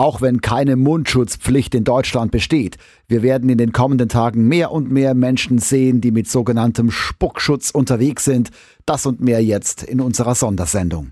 auch wenn keine Mundschutzpflicht in Deutschland besteht. Wir werden in den kommenden Tagen mehr und mehr Menschen sehen, die mit sogenanntem Spuckschutz unterwegs sind. Das und mehr jetzt in unserer Sondersendung.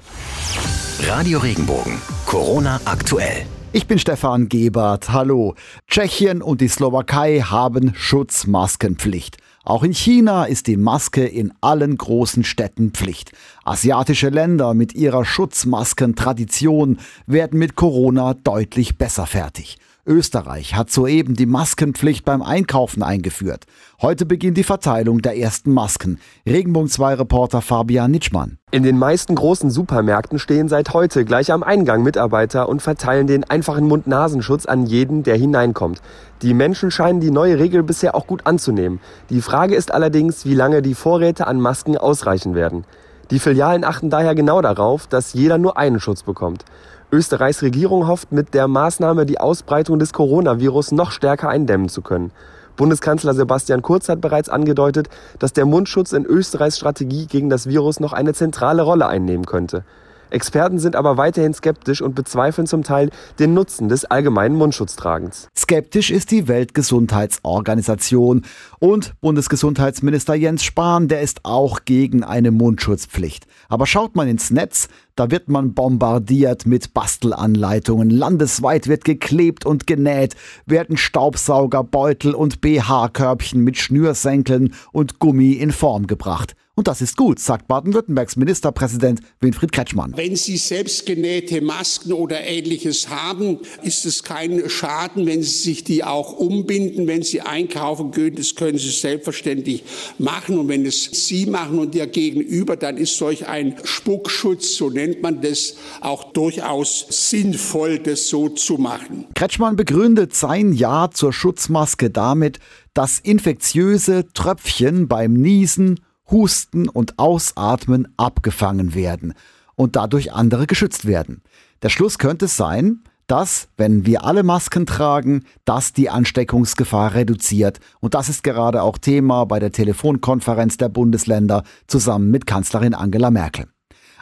Radio Regenbogen, Corona aktuell. Ich bin Stefan Gebert. Hallo. Tschechien und die Slowakei haben Schutzmaskenpflicht. Auch in China ist die Maske in allen großen Städten Pflicht. Asiatische Länder mit ihrer Schutzmaskentradition werden mit Corona deutlich besser fertig. Österreich hat soeben die Maskenpflicht beim Einkaufen eingeführt. Heute beginnt die Verteilung der ersten Masken. Regenbogen 2 Reporter Fabian Nitschmann. In den meisten großen Supermärkten stehen seit heute gleich am Eingang Mitarbeiter und verteilen den einfachen Mund-Nasenschutz an jeden, der hineinkommt. Die Menschen scheinen die neue Regel bisher auch gut anzunehmen. Die Frage ist allerdings, wie lange die Vorräte an Masken ausreichen werden. Die Filialen achten daher genau darauf, dass jeder nur einen Schutz bekommt. Österreichs Regierung hofft mit der Maßnahme die Ausbreitung des Coronavirus noch stärker eindämmen zu können. Bundeskanzler Sebastian Kurz hat bereits angedeutet, dass der Mundschutz in Österreichs Strategie gegen das Virus noch eine zentrale Rolle einnehmen könnte. Experten sind aber weiterhin skeptisch und bezweifeln zum Teil den Nutzen des allgemeinen Mundschutztragens. Skeptisch ist die Weltgesundheitsorganisation und Bundesgesundheitsminister Jens Spahn, der ist auch gegen eine Mundschutzpflicht. Aber schaut man ins Netz, da wird man bombardiert mit Bastelanleitungen. Landesweit wird geklebt und genäht, werden Staubsaugerbeutel und BH-Körbchen mit Schnürsenkeln und Gummi in Form gebracht. Und das ist gut, sagt Baden-Württembergs Ministerpräsident Winfried Kretschmann. Wenn Sie selbstgenähte Masken oder ähnliches haben, ist es kein Schaden, wenn Sie sich die auch umbinden, wenn Sie einkaufen gehen. Das können Sie selbstverständlich machen. Und wenn es Sie machen und Ihr Gegenüber, dann ist solch ein Spuckschutz, so nennt man das, auch durchaus sinnvoll, das so zu machen. Kretschmann begründet sein Ja zur Schutzmaske damit, dass infektiöse Tröpfchen beim Niesen Husten und Ausatmen abgefangen werden und dadurch andere geschützt werden. Der Schluss könnte sein, dass, wenn wir alle Masken tragen, das die Ansteckungsgefahr reduziert. Und das ist gerade auch Thema bei der Telefonkonferenz der Bundesländer zusammen mit Kanzlerin Angela Merkel.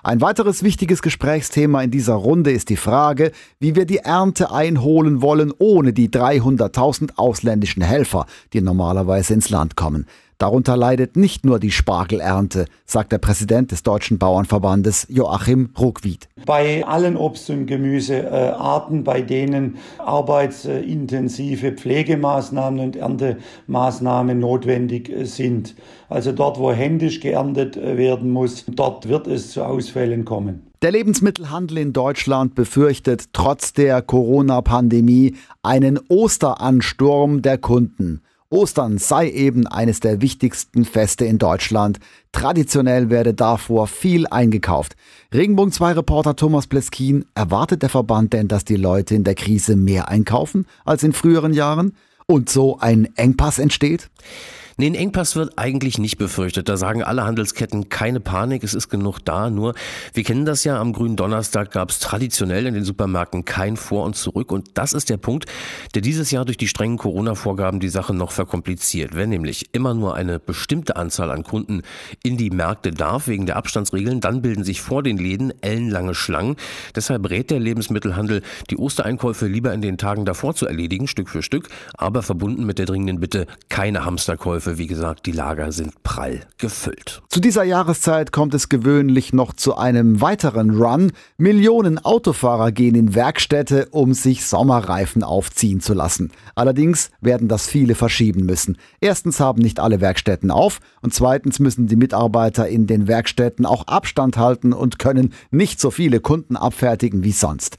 Ein weiteres wichtiges Gesprächsthema in dieser Runde ist die Frage, wie wir die Ernte einholen wollen ohne die 300.000 ausländischen Helfer, die normalerweise ins Land kommen. Darunter leidet nicht nur die Spargelernte, sagt der Präsident des Deutschen Bauernverbandes Joachim Ruckwied. Bei allen Obst- und Gemüsearten, bei denen arbeitsintensive Pflegemaßnahmen und Erntemaßnahmen notwendig sind. Also dort, wo händisch geerntet werden muss, dort wird es zu Ausfällen kommen. Der Lebensmittelhandel in Deutschland befürchtet trotz der Corona-Pandemie einen Osteransturm der Kunden. Ostern sei eben eines der wichtigsten Feste in Deutschland. Traditionell werde davor viel eingekauft. Regenbogen 2 Reporter Thomas Pleskin, erwartet der Verband denn, dass die Leute in der Krise mehr einkaufen als in früheren Jahren und so ein Engpass entsteht? Nee, ein Engpass wird eigentlich nicht befürchtet. Da sagen alle Handelsketten keine Panik, es ist genug da. Nur, wir kennen das ja, am grünen Donnerstag gab es traditionell in den Supermärkten kein Vor und Zurück. Und das ist der Punkt, der dieses Jahr durch die strengen Corona-Vorgaben die Sache noch verkompliziert. Wenn nämlich immer nur eine bestimmte Anzahl an Kunden in die Märkte darf, wegen der Abstandsregeln, dann bilden sich vor den Läden ellenlange Schlangen. Deshalb rät der Lebensmittelhandel, die Ostereinkäufe lieber in den Tagen davor zu erledigen, Stück für Stück, aber verbunden mit der dringenden Bitte, keine Hamsterkäufe Einkäufe, wie gesagt, die Lager sind prall gefüllt. Zu dieser Jahreszeit kommt es gewöhnlich noch zu einem weiteren Run. Millionen Autofahrer gehen in Werkstätte, um sich Sommerreifen aufziehen zu lassen. Allerdings werden das viele verschieben müssen. Erstens haben nicht alle Werkstätten auf und zweitens müssen die Mitarbeiter in den Werkstätten auch Abstand halten und können nicht so viele Kunden abfertigen wie sonst.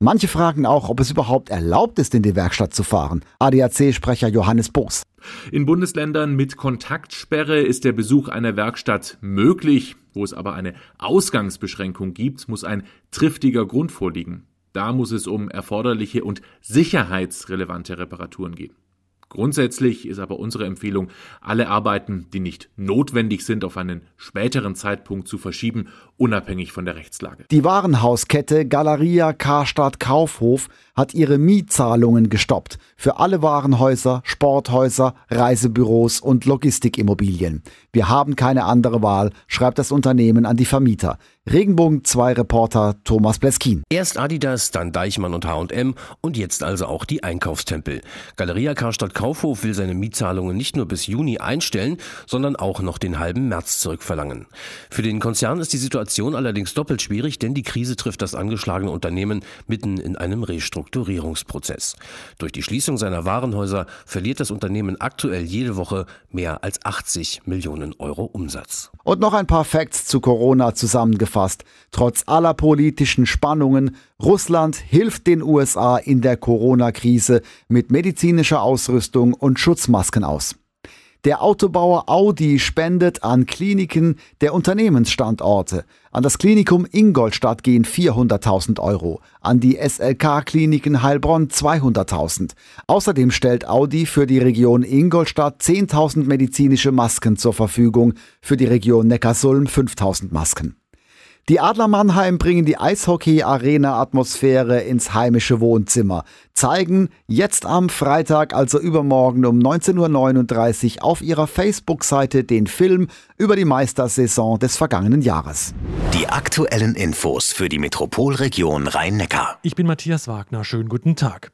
Manche fragen auch, ob es überhaupt erlaubt ist, in die Werkstatt zu fahren. ADAC-Sprecher Johannes Boos. In Bundesländern mit Kontaktsperre ist der Besuch einer Werkstatt möglich. Wo es aber eine Ausgangsbeschränkung gibt, muss ein triftiger Grund vorliegen. Da muss es um erforderliche und sicherheitsrelevante Reparaturen gehen. Grundsätzlich ist aber unsere Empfehlung, alle Arbeiten, die nicht notwendig sind, auf einen späteren Zeitpunkt zu verschieben, unabhängig von der Rechtslage. Die Warenhauskette Galeria Karstadt Kaufhof hat ihre Mietzahlungen gestoppt für alle Warenhäuser, Sporthäuser, Reisebüros und Logistikimmobilien. Wir haben keine andere Wahl, schreibt das Unternehmen an die Vermieter. Regenbogen 2 Reporter Thomas Bleskin. Erst Adidas, dann Deichmann und H&M und jetzt also auch die Einkaufstempel. Galeria Karstadt Kaufhof will seine Mietzahlungen nicht nur bis Juni einstellen, sondern auch noch den halben März zurückverlangen. Für den Konzern ist die Situation allerdings doppelt schwierig, denn die Krise trifft das angeschlagene Unternehmen mitten in einem Restrukturierungsprozess. Durch die Schließung seiner Warenhäuser verliert das Unternehmen aktuell jede Woche mehr als 80 Millionen Euro Umsatz. Und noch ein paar Facts zu Corona zusammengefasst. Trotz aller politischen Spannungen, Russland hilft den USA in der Corona-Krise mit medizinischer Ausrüstung und Schutzmasken aus. Der Autobauer Audi spendet an Kliniken der Unternehmensstandorte. An das Klinikum Ingolstadt gehen 400.000 Euro, an die SLK-Kliniken Heilbronn 200.000. Außerdem stellt Audi für die Region Ingolstadt 10.000 medizinische Masken zur Verfügung, für die Region Neckarsulm 5.000 Masken. Die Adler Mannheim bringen die Eishockey-Arena-Atmosphäre ins heimische Wohnzimmer, zeigen jetzt am Freitag, also übermorgen um 19.39 Uhr auf ihrer Facebook-Seite den Film über die Meistersaison des vergangenen Jahres. Die aktuellen Infos für die Metropolregion Rhein-Neckar. Ich bin Matthias Wagner, schönen guten Tag.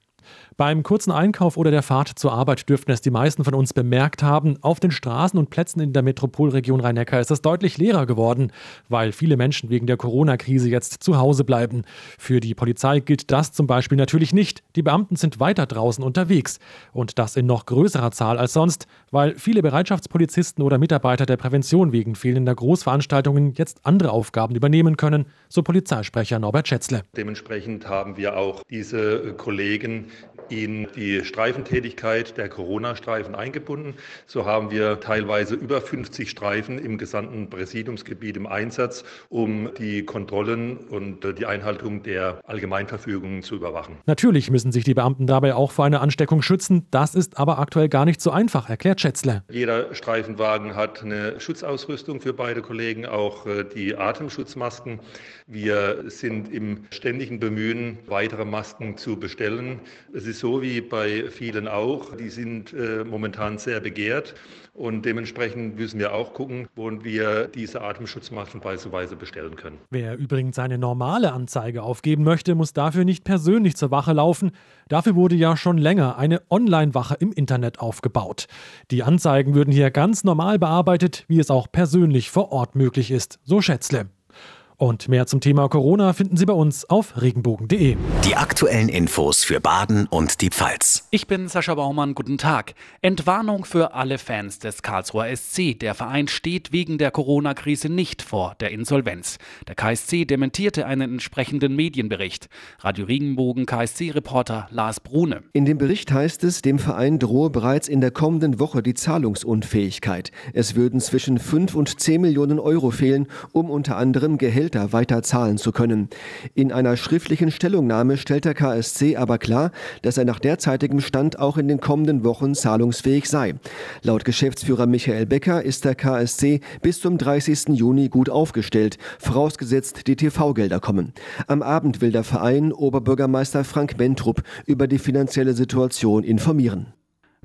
Beim kurzen Einkauf oder der Fahrt zur Arbeit dürften es die meisten von uns bemerkt haben. Auf den Straßen und Plätzen in der Metropolregion Rhein-Neckar ist es deutlich leerer geworden, weil viele Menschen wegen der Corona-Krise jetzt zu Hause bleiben. Für die Polizei gilt das zum Beispiel natürlich nicht. Die Beamten sind weiter draußen unterwegs. Und das in noch größerer Zahl als sonst, weil viele Bereitschaftspolizisten oder Mitarbeiter der Prävention wegen fehlender Großveranstaltungen jetzt andere Aufgaben übernehmen können, so Polizeisprecher Norbert Schätzle. Dementsprechend haben wir auch diese Kollegen in die Streifentätigkeit der Corona-Streifen eingebunden. So haben wir teilweise über 50 Streifen im gesamten Präsidiumsgebiet im Einsatz, um die Kontrollen und die Einhaltung der Allgemeinverfügungen zu überwachen. Natürlich müssen sich die Beamten dabei auch vor einer Ansteckung schützen. Das ist aber aktuell gar nicht so einfach, erklärt Schätzle. Jeder Streifenwagen hat eine Schutzausrüstung für beide Kollegen, auch äh, die Atemschutzmasken. Wir sind im ständigen Bemühen, weitere Masken zu bestellen. Es ist so wie bei vielen auch. Die sind äh, momentan sehr begehrt und dementsprechend müssen wir auch gucken, wo wir diese Atemschutzmasken beispielsweise bestellen können. Wer übrigens eine normale Anzeige aufgeben möchte, muss dafür nicht persönlich zur Wache laufen. Dafür wurde ja schon länger eine Online-Wache im Internet aufgebaut. Die Anzeigen würden hier ganz normal bearbeitet, wie es auch persönlich vor Ort möglich ist, so Schätzle. Und mehr zum Thema Corona finden Sie bei uns auf regenbogen.de. Die aktuellen Infos für Baden und die Pfalz. Ich bin Sascha Baumann, guten Tag. Entwarnung für alle Fans des Karlsruher SC. Der Verein steht wegen der Corona-Krise nicht vor der Insolvenz. Der KSC dementierte einen entsprechenden Medienbericht. Radio Regenbogen KSC-Reporter Lars Brune. In dem Bericht heißt es, dem Verein drohe bereits in der kommenden Woche die Zahlungsunfähigkeit. Es würden zwischen 5 und 10 Millionen Euro fehlen, um unter anderem Gehälter Gehälter weiter zahlen zu können. In einer schriftlichen Stellungnahme stellt der KSC aber klar, dass er nach derzeitigem Stand auch in den kommenden Wochen zahlungsfähig sei. Laut Geschäftsführer Michael Becker ist der KSC bis zum 30. Juni gut aufgestellt, vorausgesetzt die TV-Gelder kommen. Am Abend will der Verein Oberbürgermeister Frank Bentrup über die finanzielle Situation informieren.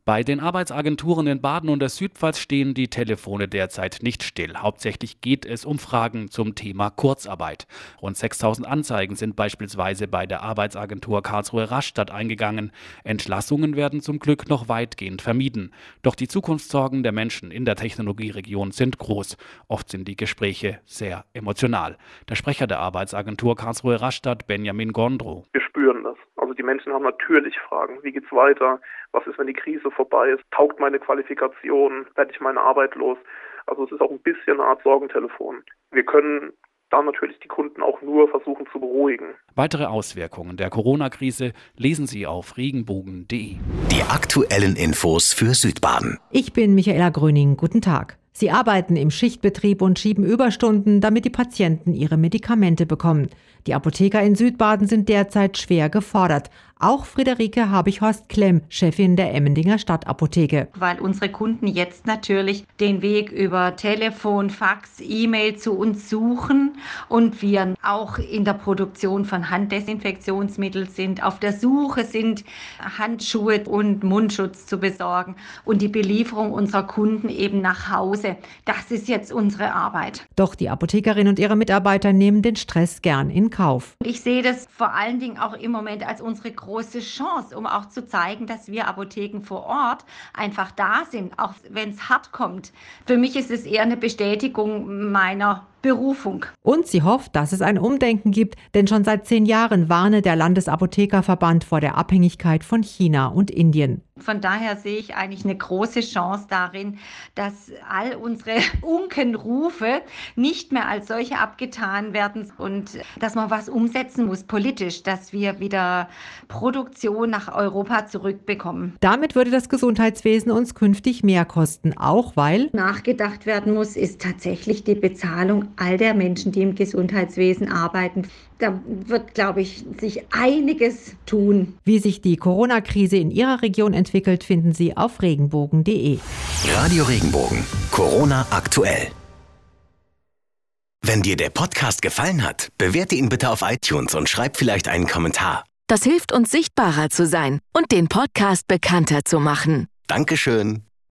Bei den Arbeitsagenturen in Baden und der Südpfalz stehen die Telefone derzeit nicht still. Hauptsächlich geht es um Fragen zum Thema Kurzarbeit. Rund 6000 Anzeigen sind beispielsweise bei der Arbeitsagentur Karlsruhe Rastatt eingegangen. Entlassungen werden zum Glück noch weitgehend vermieden. Doch die Zukunftssorgen der Menschen in der Technologieregion sind groß. Oft sind die Gespräche sehr emotional. Der Sprecher der Arbeitsagentur Karlsruhe Rastatt, Benjamin Gondro. Wir spüren das. Also die Menschen haben natürlich Fragen. Wie geht's weiter? Was ist, wenn die Krise vorbei ist? Taugt meine Qualifikation? Werde ich meine Arbeit los? Also es ist auch ein bisschen eine Art Sorgentelefon. Wir können da natürlich die Kunden auch nur versuchen zu beruhigen. Weitere Auswirkungen der Corona-Krise lesen Sie auf regenbogen.de. Die aktuellen Infos für Südbaden. Ich bin Michaela Gröning. Guten Tag. Sie arbeiten im Schichtbetrieb und schieben Überstunden, damit die Patienten ihre Medikamente bekommen. Die Apotheker in Südbaden sind derzeit schwer gefordert. Auch Friederike Habichhorst-Klemm, Chefin der Emmendinger Stadtapotheke. Weil unsere Kunden jetzt natürlich den Weg über Telefon, Fax, E-Mail zu uns suchen und wir auch in der Produktion von Handdesinfektionsmitteln sind, auf der Suche sind, Handschuhe und Mundschutz zu besorgen und die Belieferung unserer Kunden eben nach Hause. Das ist jetzt unsere Arbeit. Doch die Apothekerin und ihre Mitarbeiter nehmen den Stress gern in Kauf. Ich sehe das vor allen Dingen auch im Moment als unsere große Chance, um auch zu zeigen, dass wir Apotheken vor Ort einfach da sind, auch wenn es hart kommt. Für mich ist es eher eine Bestätigung meiner Berufung. Und sie hofft, dass es ein Umdenken gibt, denn schon seit zehn Jahren warne der Landesapothekerverband vor der Abhängigkeit von China und Indien. Von daher sehe ich eigentlich eine große Chance darin, dass all unsere Unkenrufe nicht mehr als solche abgetan werden und dass man was umsetzen muss politisch, dass wir wieder Produktion nach Europa zurückbekommen. Damit würde das Gesundheitswesen uns künftig mehr kosten, auch weil nachgedacht werden muss, ist tatsächlich die Bezahlung all der Menschen, die im Gesundheitswesen arbeiten. Da wird, glaube ich, sich einiges tun. Wie sich die Corona-Krise in Ihrer Region entwickelt, finden Sie auf regenbogen.de. Radio Regenbogen. Corona aktuell. Wenn dir der Podcast gefallen hat, bewerte ihn bitte auf iTunes und schreib vielleicht einen Kommentar. Das hilft uns sichtbarer zu sein und den Podcast bekannter zu machen. Dankeschön.